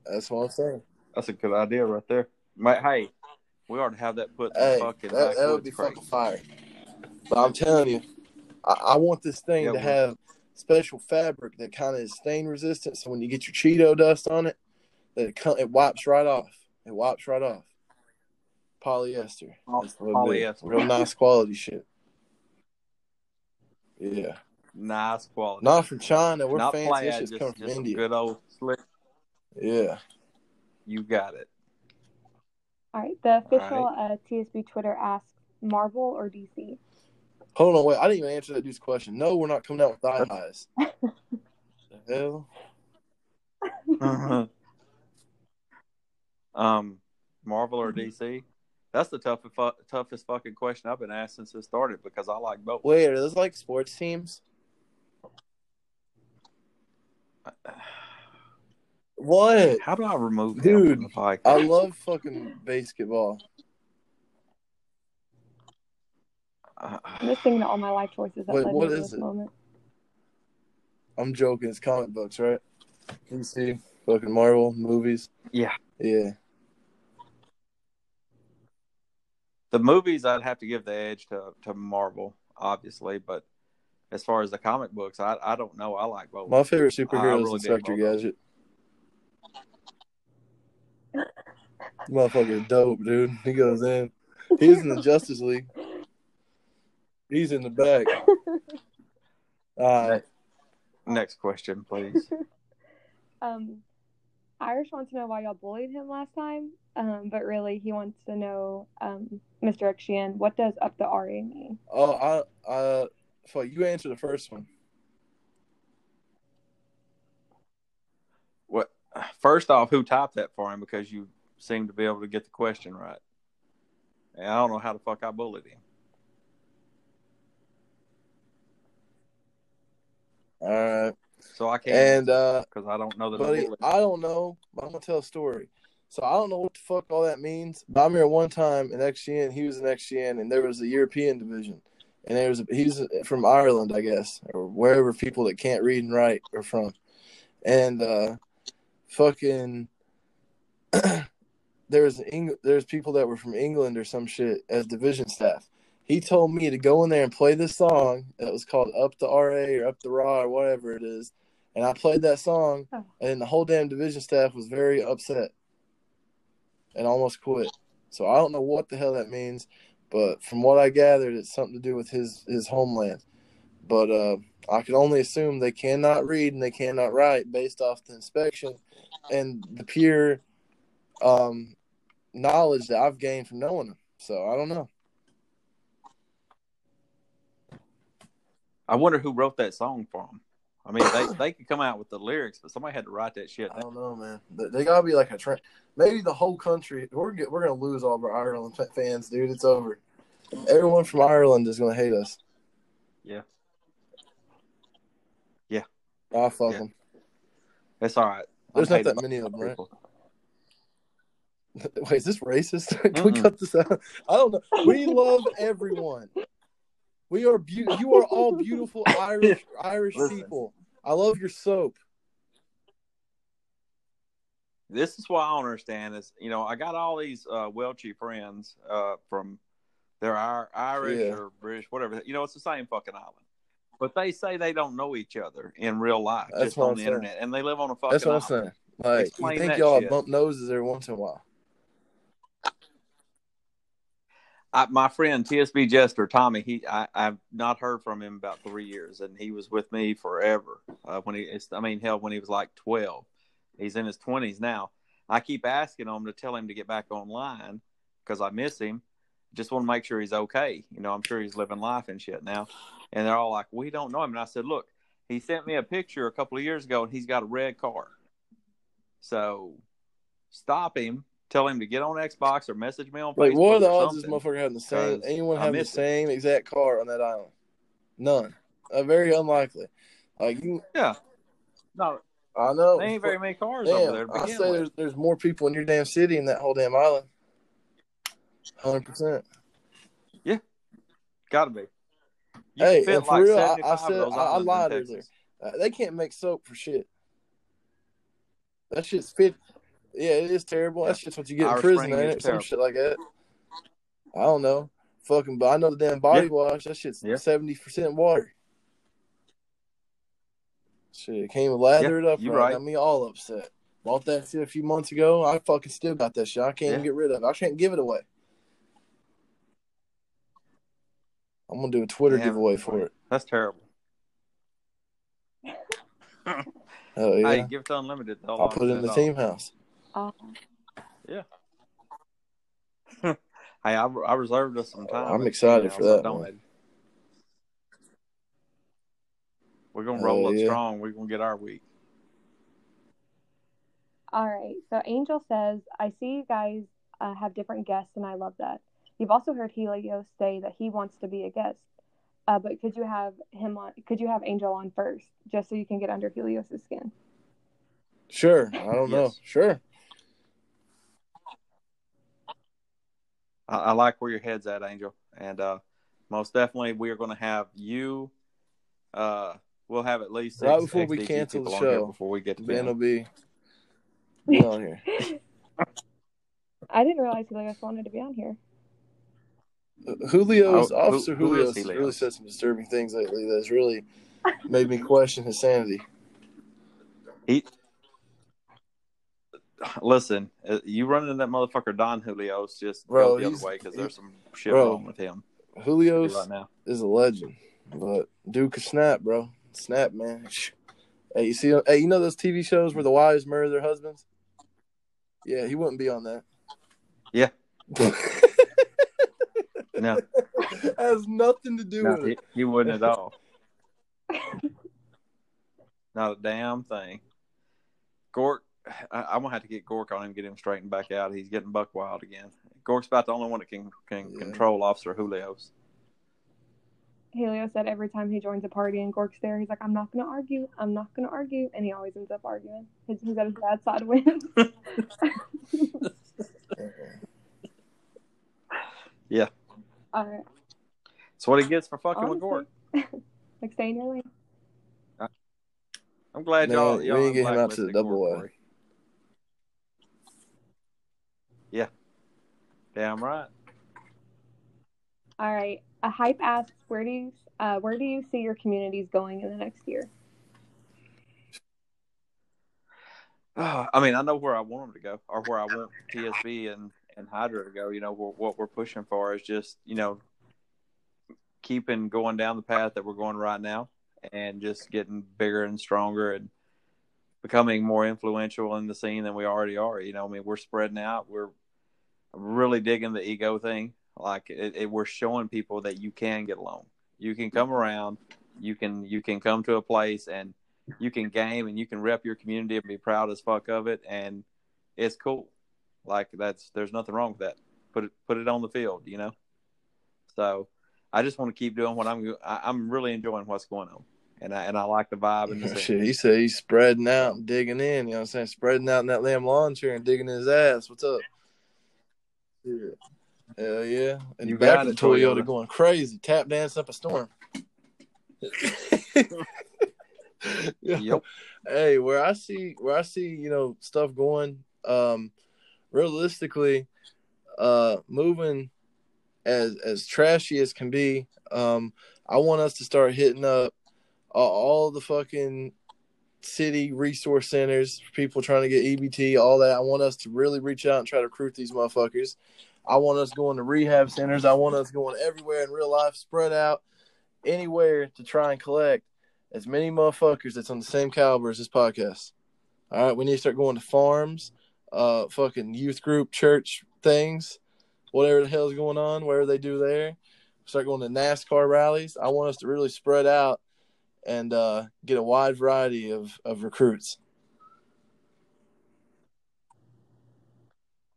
That's what I'm saying. That's a good idea right there. Mate, hey, we to have that put in the Hey, fucking that, that would be crate. fucking fire. But I'm telling you, I, I want this thing Yeah, to have special fabric that kind of is stain resistant. So when you get your Cheeto dust on it, that it, it wipes right off. It wipes right off. Polyester. Oh, That's what it is. polyester. Real nice quality shit. Yeah. Nice quality. Not from China. We're Not fancy. plaid, just, from just India. good old slick. Yeah. You got it. All right. The official uh, TSB Twitter asks Marvel or DC? Hold on, wait. I didn't even answer that dude's question. No, we're not coming out with thigh highs. *laughs* the hell? Uh-huh. um, Marvel or. DC? That's the toughest, fu- toughest fucking question I've been asked since it started because I like both. Wait, are those like sports teams? What? How do I remove him Dude, from the podcast? I love fucking basketball. Uh, I'm just thinking of all my life choices that Wait, led what me to is this it? moment. I'm joking. It's comic books, right? You see, fucking Marvel movies. yeah, Yeah. the movies I'd have to give the edge to to Marvel, obviously, but as far as the comic books, I I don't know. I like both. My favorite superhero really is dig Inspector both of Gadget. Motherfucker, dope, dude. He goes in. He's in the *laughs* Justice League. He's in the back. Uh, Next question, please. *laughs* Um, Irish wants to know why y'all bullied him last time, um, but really he wants to know, um, Mr. XGN, what does up the RA mean? oh, I, I, fuck, you answer the first one. what? First off, who typed that for him? Because you seem to be able to get the question right. And I don't know how the fuck I bullied him. All right. So I can't And, uh, because I don't know that I buddy. I don't know. But I'm gonna tell a story. So I don't know what the fuck all that means. But I'm here one time in XGN. He was in XGN, and there was a European division, and there was a, he's from Ireland, I guess, or wherever people that can't read and write are from, and uh, fucking. *clears throat* there's Eng- there's people that were from England or some shit as division staff. He told me to go in there and play this song that was called "Up the RA" or "Up the Raw" or whatever it is, and I played that song, Oh. and the whole damn division staff was very upset and almost quit. So I don't know what the hell that means, but from what I gathered, it's something to do with his his homeland. But uh, I can only assume they cannot read and they cannot write based off the inspection and the pure um, knowledge that I've gained from knowing them. So I don't know. I wonder who wrote that song for him. I mean, they they could come out with the lyrics, but somebody had to write that shit. I don't know, man. They, gotta be like a trend. Maybe the whole country. We're get, we're gonna lose all of our Ireland fans, dude. It's over. Everyone from Ireland is gonna hate us. Yeah. Yeah. I fuck Yeah. them. It's all right. There's not that many of them, right? *laughs* Wait, is this racist? *laughs* Can we Mm-mm. cut this out? I don't know. We love everyone. We are beau- You are all beautiful *laughs* Irish Irish Listen. people. I love your soap. This is what I don't understand is, you know, I got all these uh, Welchie friends uh, from, they're Irish Yeah. or British, whatever. You know, it's the same fucking island. But they say they don't know each other in real life, That's just what on I'm the saying. internet, and they live on a fucking That's what I'm island. saying. Like Explain you think y'all shit. bump noses every once in a while. I, my friend TSB Jester Tommy, he I, I've not heard from him about three years, and he was with me forever. Uh, when he, it's, I mean, hell, when he was like twelve, he's in his twenties now. I keep asking him to tell him to get back online because I miss him. Just want to make sure he's okay. You know, I'm sure he's living life and shit now. And they're all like, "We don't know him." And I said, "Look, he sent me a picture a couple of years ago, and he's got a red car. So stop him." Tell him to get on Xbox or message me on Like, Facebook. what are the odds this motherfucker having the same? Anyone having the miss it. same exact car on that island? None. Uh, very unlikely. Like you, Yeah. No, I know. there ain't very many cars over there Damn, I say with. there's there's more people in your damn city in that whole damn island. Hundred percent. Yeah, Got to be. You Hey, fit for like real, I- I 75 of said- I- I lied earlier. Uh, they can't make soap for shit. That shit's fit. Yeah, it is terrible. That's just what you get in prison, ain't it? Some shit like that. I don't know. Fucking, but I know the damn body Yeah. wash. That shit's Yeah. seventy percent water. Shit, can't even lather up you right. right. Got me all upset. Bought that shit a few months ago. I fucking still got that shit. I can't even get rid of it. I can't give it away. I'm gonna do a Twitter Damn. giveaway for it. That's terrible. Oh yeah. Hey, give it to Unlimited. They'll I'll put it in the off. team house. Oh, Yeah. *laughs* Hey, I, I reserved us some time. I'm excited for house. I that one. We're gonna Oh, roll up yeah. strong. We're gonna get our week. all right. So Angel says, I see you guys uh, have different guests, and I love that. You've also heard Helios say that he wants to be a guest. Uh, but could you have him on? Could you have Angel on first, just so you can get under Helios's skin? Sure. I don't know. Sure. I, I like where your head's at, Angel, and uh, most definitely we are going to have you. Uh, we'll have at least six Right before we cancel the people on here show, before we get to Ben will Ben. be, be on here. I didn't realize Helios wanted to be on here. Julio's Oh, Officer who- who Julio has really said some disturbing things lately that's really made me question his sanity. He listen, uh, you running that motherfucker Don Julio's just Bro, go the other way because there's some shit bro. wrong with him Julio's right now. is a legend, but Duke could snap, bro. Snap, man. *laughs* Hey, you see? Hey, you know those TV shows where the wives murder their husbands? Yeah, he wouldn't be on that. Yeah. *laughs* No, *laughs* has nothing to do no with he, it. he wouldn't at all. *laughs* Not a damn thing. Gork, I, I'm gonna have to get Gork on him, get him straightened back out. He's getting buck wild again. Gork's about the only one that can can Yeah. control Officer Julio's. Helios said every time he joins a party and Gork's there, he's like, I'm not going to argue. I'm not going to argue. And he always ends up arguing. His, he's at his bad side wins. *laughs* Yeah, All right. that's what he gets for fucking with Gork. Honestly. *laughs* like, stay in your lane. I'm glad Man, y'all we y'all ain't get him out to the double A. Yeah, damn right. All right. A hype asks, where do you uh, where do you see your communities going in the next year? Uh, *sighs* I mean, I know where I want them to go, or where I want TSB and and Hydra go. You know, wh- what we're pushing for is just you know keeping going down the path that we're going right now, and just getting bigger and stronger and becoming more influential in the scene than we already are. You know, I mean, we're spreading out. We're really digging the ego thing. Like, it, it, we're showing people that you can get along. You can come around. You can you can come to a place and you can game and you can rep your community and be proud as fuck of it and it's cool like that's there's nothing wrong with that put it put it on the field you know so i just want to keep doing what i'm I- i'm really enjoying what's going on and i and i like the vibe and the. Shit, he said he's spreading out and digging in. You know what I'm saying? Spreading out in that lamb lawn chair and digging his ass. What's up? Yeah. Hell yeah. And You back got the Toyota, Toyota. going crazy, tap dance up a storm. *laughs* Yeah. yep Hey, where I see where I see, you know, stuff going, um, realistically, uh moving as as trashy as can be, um, I want us to start hitting up all, all the fucking city resource centers people trying to get EBT, all that. I want us to really reach out and try to recruit these motherfuckers. I want us going to rehab centers. I want us going everywhere in real life, spread out anywhere to try and collect as many motherfuckers that's on the same caliber as this podcast. All right, we need to start going to farms, uh, fucking youth group, church things, whatever the hell's going on, whatever they do there. Start going to NASCAR rallies. I want us to really spread out and uh, get a wide variety of, of recruits.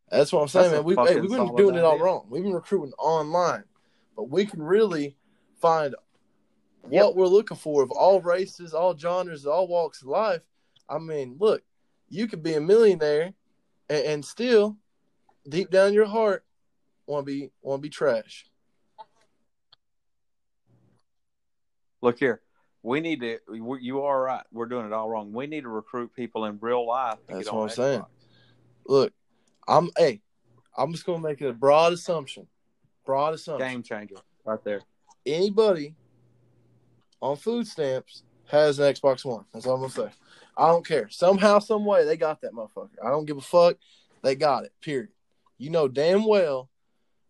That's what I'm saying, That's man. We, hey, we've been doing it all idea. wrong. We've been recruiting online, but we can really find what Yep. we're looking for of all races, all genres, all walks of life. I mean, look, you could be a millionaire and, and still, deep down in your heart, want to be want to be trash. Look here. We need to. we- You are right. We're doing it all wrong. We need to recruit people in real life. To That's what I'm saying. Look, I'm hey, I'm just gonna make it a broad assumption. Broad assumption. Game changer, right there. Anybody on food stamps has an Xbox One. That's all I'm gonna say. I don't care. Somehow, some way, they got that motherfucker. I don't give a fuck. They got it. Period. You know damn well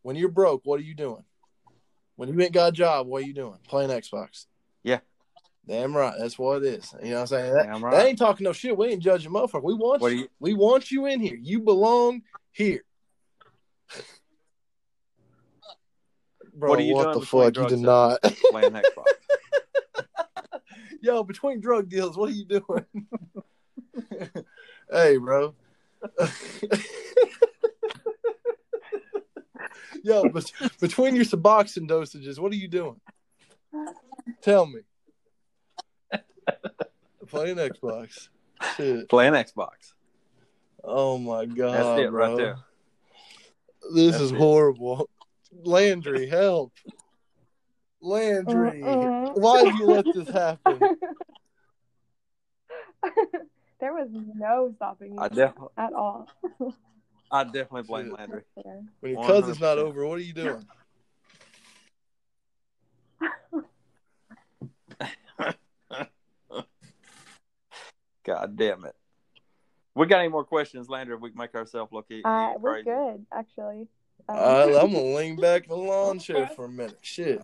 when you're broke, what are you doing? When you ain't got a job, what are you doing? Playing Xbox. Yeah. Damn right. That's what it is. You know what I'm saying? That, Damn that right. ain't talking no shit. We ain't judging motherfucker. We want What you. you? We want you in here. You belong here. Bro, What are you what the fuck? You did not. Playing Xbox. *laughs* Yo, between drug deals, what are you doing? *laughs* hey, bro. *laughs* Yo, but between your Suboxone dosages, what are you doing? Tell me. Playing Xbox. Shit. Playing Xbox. Oh my god. That's it right bro. there. This That's is it. horrible. Landry, help. Landry. Mm-mm. Why did you let this happen? *laughs* there was no stopping you I definitely, at all. I definitely blame Shit. Landry. There. When your cousin's not over, what are you doing? *laughs* God damn it. We got any more questions, Landry? If we can make ourselves look Uh, we're good, actually. Um, I'm gonna *laughs* lean back in the lawn chair for a minute. Shit.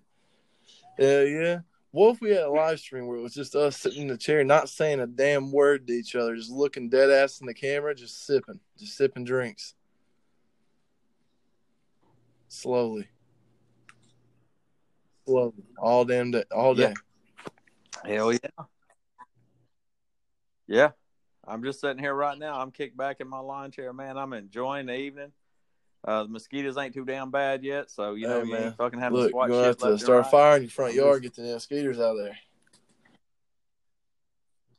Hell yeah. What if we had a live stream where it was just us sitting in the chair, not saying a damn word to each other, just looking dead ass in the camera, just sipping, just sipping drinks. Slowly. Slowly. All damn day. All day. Hell yeah. Yeah. I'm just sitting here right now. I'm kicked back in my lawn chair, man. I'm enjoying the evening. Uh, the mosquitoes ain't too damn bad yet, so you know Hey, you man. ain't fucking having Look, to have to start a right. fire in your front yard, get the damn mosquitoes out of there.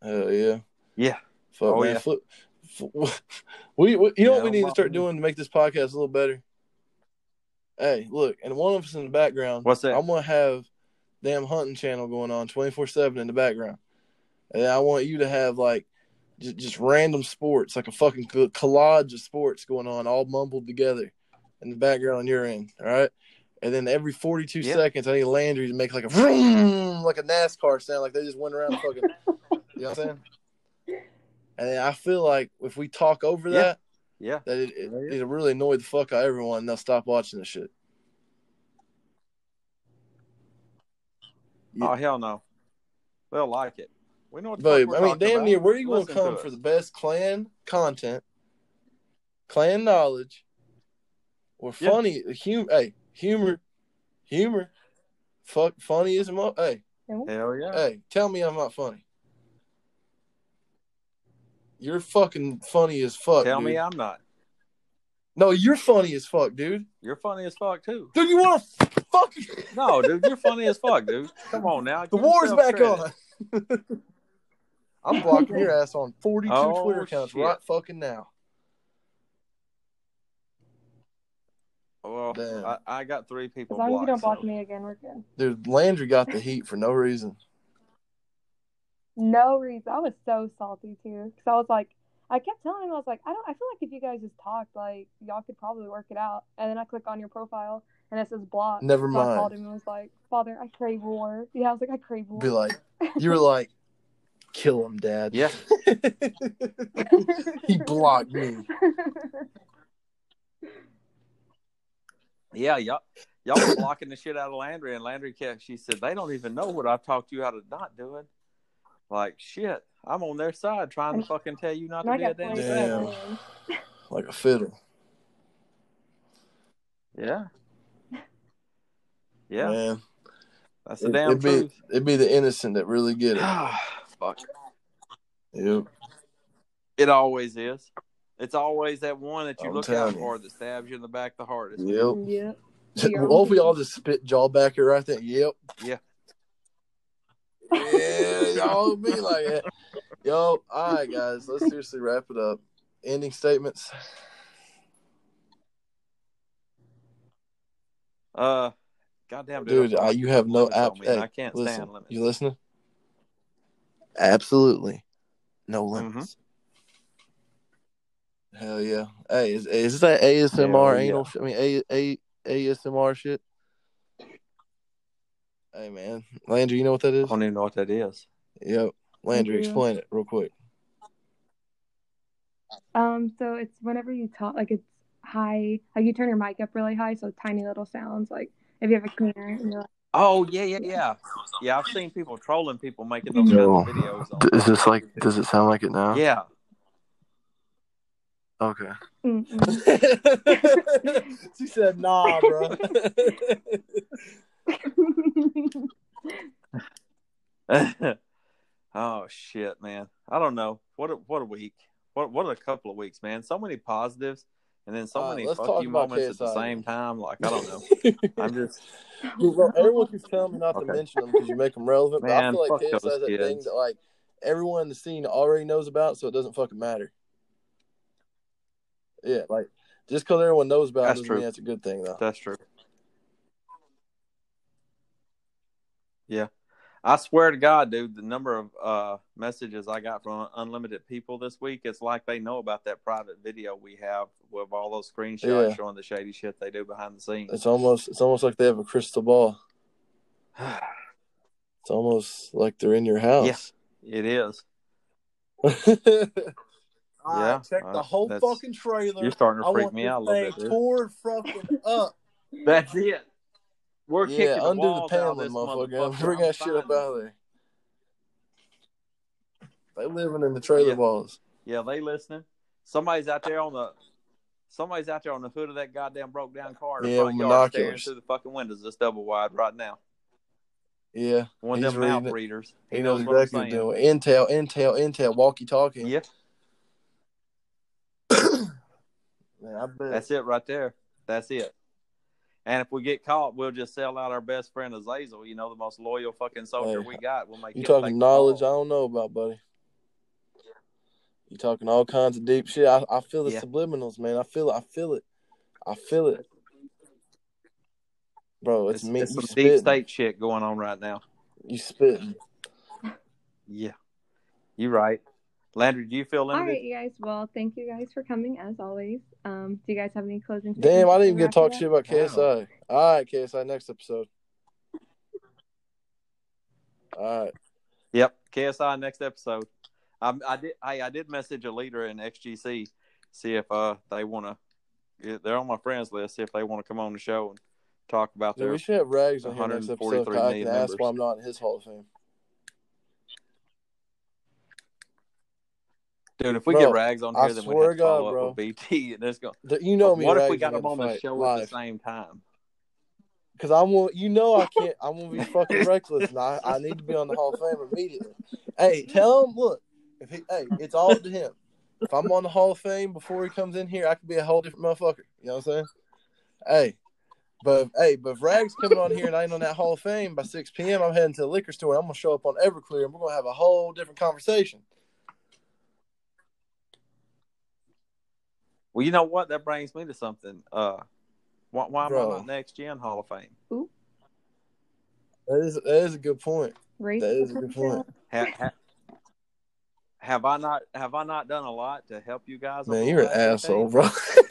Hell yeah. Yeah. Fuck, Oh, man. yeah. Flip, *laughs* we, we, you know what we need to start doing to make this podcast a little better? Hey, look, and one of us in the background. What's that? I'm gonna have damn hunting channel going on 24 seven in the background, and I want you to have like just, just random sports, like a fucking collage of sports going on, all mumbled together in the background on your end. All right. And then every 42 Yeah. seconds, I need Landry to make like a vroom, like a NASCAR sound, like they just went around fucking. *laughs* you know what I'm saying? And then I feel like if we talk over Yeah. that, Yeah. that it, it, Yeah. it'll really annoy the fuck out of everyone and they'll stop watching this shit. Yeah. Oh hell no. They'll like it. We know what the But we're I mean, damn about. near, where are you going to come for the best clan content, clan knowledge, or Yeah. funny humor? Hey, humor, humor, fuck, funny is mo- Hey, Hell yeah. hey, tell me I'm not funny. You're fucking funny as fuck. Tell dude. me I'm not. no, you're funny as fuck, dude. You're funny as fuck too. Dude, you want to fuck? No, dude, you're funny as fuck, dude. Come on now. The war's back credit. on. *laughs* I'm blocking your *laughs* ass on 42 Oh, Twitter accounts shit. right fucking now. Well, I, I got three people. As people long as you don't block so- me again, we're good. Dude, Landry got the heat for no reason. No reason. I was so salty too, because I was like, I kept telling him, I was like, I don't. I feel like if you guys just talked, like y'all could probably work it out. And then I click on your profile, and it says block. Never So I called him and was like, Father, I crave war. Yeah, I was like, I crave war. Be like, *laughs* you were like, kill him, Dad. Yeah. *laughs* he blocked me. Yeah, y'all y'all were blocking the shit out of Landry, and Landry kept. She said they don't even know what I've talked you out of not doing. Like shit, I'm on their side trying to fucking tell you not to I be a damn Damn. by slave. man. Like a fiddle. Yeah, yeah, Man. that's the It, damn would be truth. it'd be the innocent that really get it. *sighs* *sighs* Fuck. Yep. It always is. It's always that one that you I'm look telling out you. for that stabs you in the back the hardest. Yep. Yep. Well, if we all just spit jaw jawbacker right there. Yep. Yeah. Yeah, y'all be like that. Yo, all right, guys. Let's seriously wrap it up. Ending statements. Uh, goddamn, dude, Dude, I feel like you you have no app. on me, and Hey, I can't listen. stand limits. You listening? Absolutely. No Mm-hmm. limits. Hell yeah. Hey, is, is that ASMR yeah. anal? sh- I mean, A, A, ASMR shit? Hey, man. Landry, you know what that is? I don't even know what that is. Yep. Landry, do. explain it real quick. Um, so it's whenever you talk, like it's high, like you turn your mic up really high, so tiny little sounds. Like if you have a cleaner, and you're like, Oh yeah, yeah, yeah, yeah. I've seen people trolling people making those No. kinds of videos. Is this like, does it sound like it now? Yeah, Okay. Mm-hmm. *laughs* She said, nah, bro. *laughs* oh shit, man. I don't know. What a what a week. What what a couple of weeks, man. So many positives, and then so All right, many let's fuck you about moments at the same time. Like I don't know. *laughs* I'm just Dude, bro, everyone keeps telling me not to mention them because you make them relevant. but I Man, feel like fuck KS those has thing that like everyone in the scene already knows about, so it doesn't fucking matter. Yeah, like just because everyone knows about it That's doesn't true. mean that's a good thing, though. that's true. Yeah. I swear to God, dude, the number of uh, messages I got from unlimited people this week, it's like they know about that private video we have with all those screenshots Yeah. showing the shady shit they do behind the scenes. It's almost it's almost like they have a crystal ball. *sighs* It's almost like they're in your house. it is. *laughs* All Yeah, right, check uh, the whole fucking trailer. You're starting to freak me out a little thing bit, dude. tore fucking up. *laughs* That's it. We're yeah, kicking the undo the of paneling, motherfucker. motherfucker. Bring that shit up out of there. They living in the trailer Yeah. walls. Yeah, they listening. Somebody's out there on the somebody's out there on the hood of that goddamn broke down car in the Yeah, front yard staring through the fucking windows this double wide right now. Yeah, One of them mouth it. readers. he, knows, what I'm exactly what he's doing. Intel, intel, intel, walkie talkie. Yeah, *coughs* Man, I bet. that's it right there. That's it. And if we get caught, we'll just sell out our best friend Azazel. You know, the most loyal fucking soldier Hey, we got. We'll make you talking knowledge I don't know about, buddy. You talking all kinds of deep shit. I, I feel the Yeah. subliminals, man. I feel it. I feel it. I feel it. Bro, it's, It's, me. it's some deep state shit going on right now. You spitting. Yeah, you right. Landry, do you feel All limited? right, you guys. Well, thank you guys for coming as always. Um, do you guys have any closing? Damn, I didn't even get to talk we shit about KSI. All right, KSI, next episode. All right. Yep, KSI next episode. I, I did. I, I did message a leader in XGC, see if uh they want to. They're on my friends list. See if they want to come on the show and talk about Dude, their. we should have Rags on here next episode. 143 'cause I can ask members. why I'm not in his Hall of Fame. Dude, if we Bro, get Rags on I here, then we have to follow God, up bro. with BT. And it's going. You know me. what if we got them on the show at the same time? Because I'm, you know, I can't. I'm gonna be *laughs* fucking reckless, and I, I need to be on the Hall of Fame immediately. Hey, tell him, look, if he, hey, it's all to him. If I'm on the Hall of Fame before he comes in here, I could be a whole different motherfucker. You know what I'm saying? Hey, but hey, but if Rags coming on here and I ain't on that Hall of Fame by 6 p.m., I'm heading to the liquor store. I'm gonna show up on Everclear, and we're gonna have a whole different conversation. Well, you know what? That brings me to something. Uh, why, why am Bro. I not next gen Hall of Fame? That is that is a good point. Race That to is a good point. Ha, ha, have I not? Have I not done a lot to help you guys? Man, you're an asshole, bro. *laughs*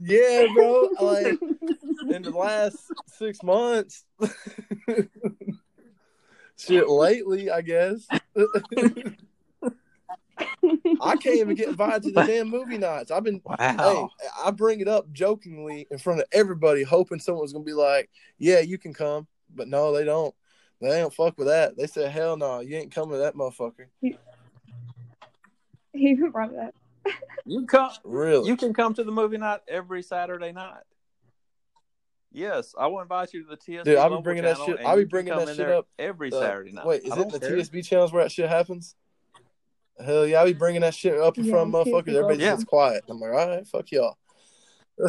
yeah, bro. Like *laughs* in the last six months. *laughs* Shit, lately, I guess. I can't even get invited to the damn movie nights. I've been Wow. hey, I bring it up jokingly in front of everybody, hoping someone's gonna be like, "Yeah, you can come," but no, they don't. They don't fuck with that. They said, "Hell no, you ain't coming to that motherfucker." he even brought it up. You come. Really? You can come to the movie night every Saturday night. Yes, I will invite you to the TSB. Dude, I'll be bringing that shit- I'll be bringing that shit up, every Uh, Saturday night. Wait, is I it the care. TSB channels where that shit happens? Hell yeah, I'll be bringing that shit up in Yeah, front of motherfuckers. TSB Everybody Yeah. sits quiet. I'm like, all right, fuck y'all. *laughs*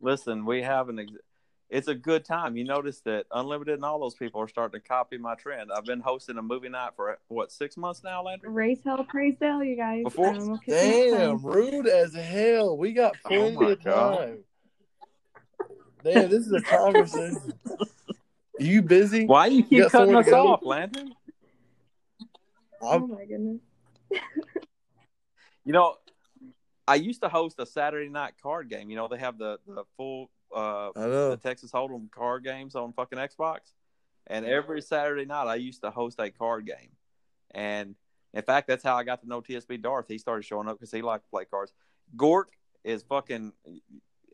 Listen, we have an. Ex- it's a good time. You notice that Unlimited and all those people are starting to copy my trend. I've been hosting a movie night for what six months now, Landry. Raise hell, praise hell, you guys. Before- Um, we'll catch you next Damn, rude as hell. We got Oh plenty my of God. time. Damn, this is a conversation. *laughs* you busy? Why you You keep got cutting somewhere us off, Landry? Oh I'm, my goodness. *laughs* You know, I used to host a Saturday night card game. You know, they have the the full uh the Texas Hold'em card games on fucking Xbox. And every Saturday night, I used to host a card game. And in fact, that's how I got to know TSB Darth. He started showing up because he liked to play cards. Gort is fucking.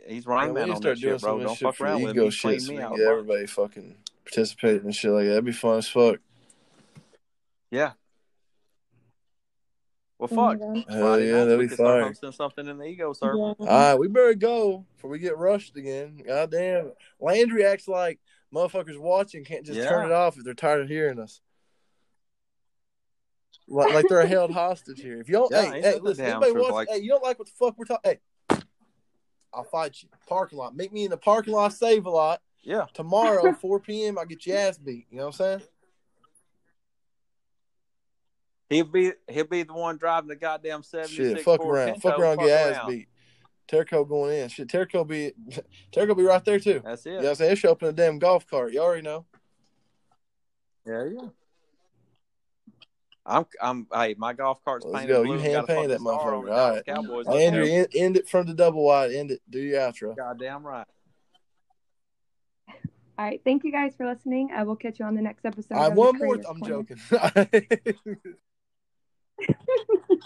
He's Man, running we man on to that start doing shit, bro. Don't shit fuck around the with him. ego He's shit so me out. can get everybody fucking participating and shit like that. That'd be fun as fuck. Yeah. Well, my fuck. God. Hell Friday yeah, that'd be fun. hosting something in the ego server. Yeah. All right, we better go before we get rushed again. God damn. Landry acts like motherfuckers watching can't just turn it off if they're tired of hearing us. Like, like they're held hostage here. If you don't, Yeah, hey, hey, listen, damn anybody sure like- hey, you don't like what the fuck we're talking? Hey, I'll fight you. Parking lot. Meet me in the parking lot, Save-A-Lot. Yeah. Tomorrow, *laughs* 4 p.m., I'll get your ass beat. You know what I'm saying? He'll be he'll be the one driving the goddamn seventy six. Shit, fuck Ford around. Pinto. Fuck around, fuck get ass beat. Terco going in. Shit, Terco be, *laughs* Terco be right there too. That's it. You know what I'm saying? He'll show up in a damn golf cart. You already know. Yeah, yeah. I'm, I'm. Hey, my golf cart's Let's painted go. blue. You hand a paint fucking that motherfucker. the All Dallas right. Cowboys. Andrew, end, end it from the double wide. End it. Do your outro. Goddamn right. All right. Thank you guys for listening. I will catch you on the next episode. I of one more. Creators I'm Corner. joking. *laughs* *laughs*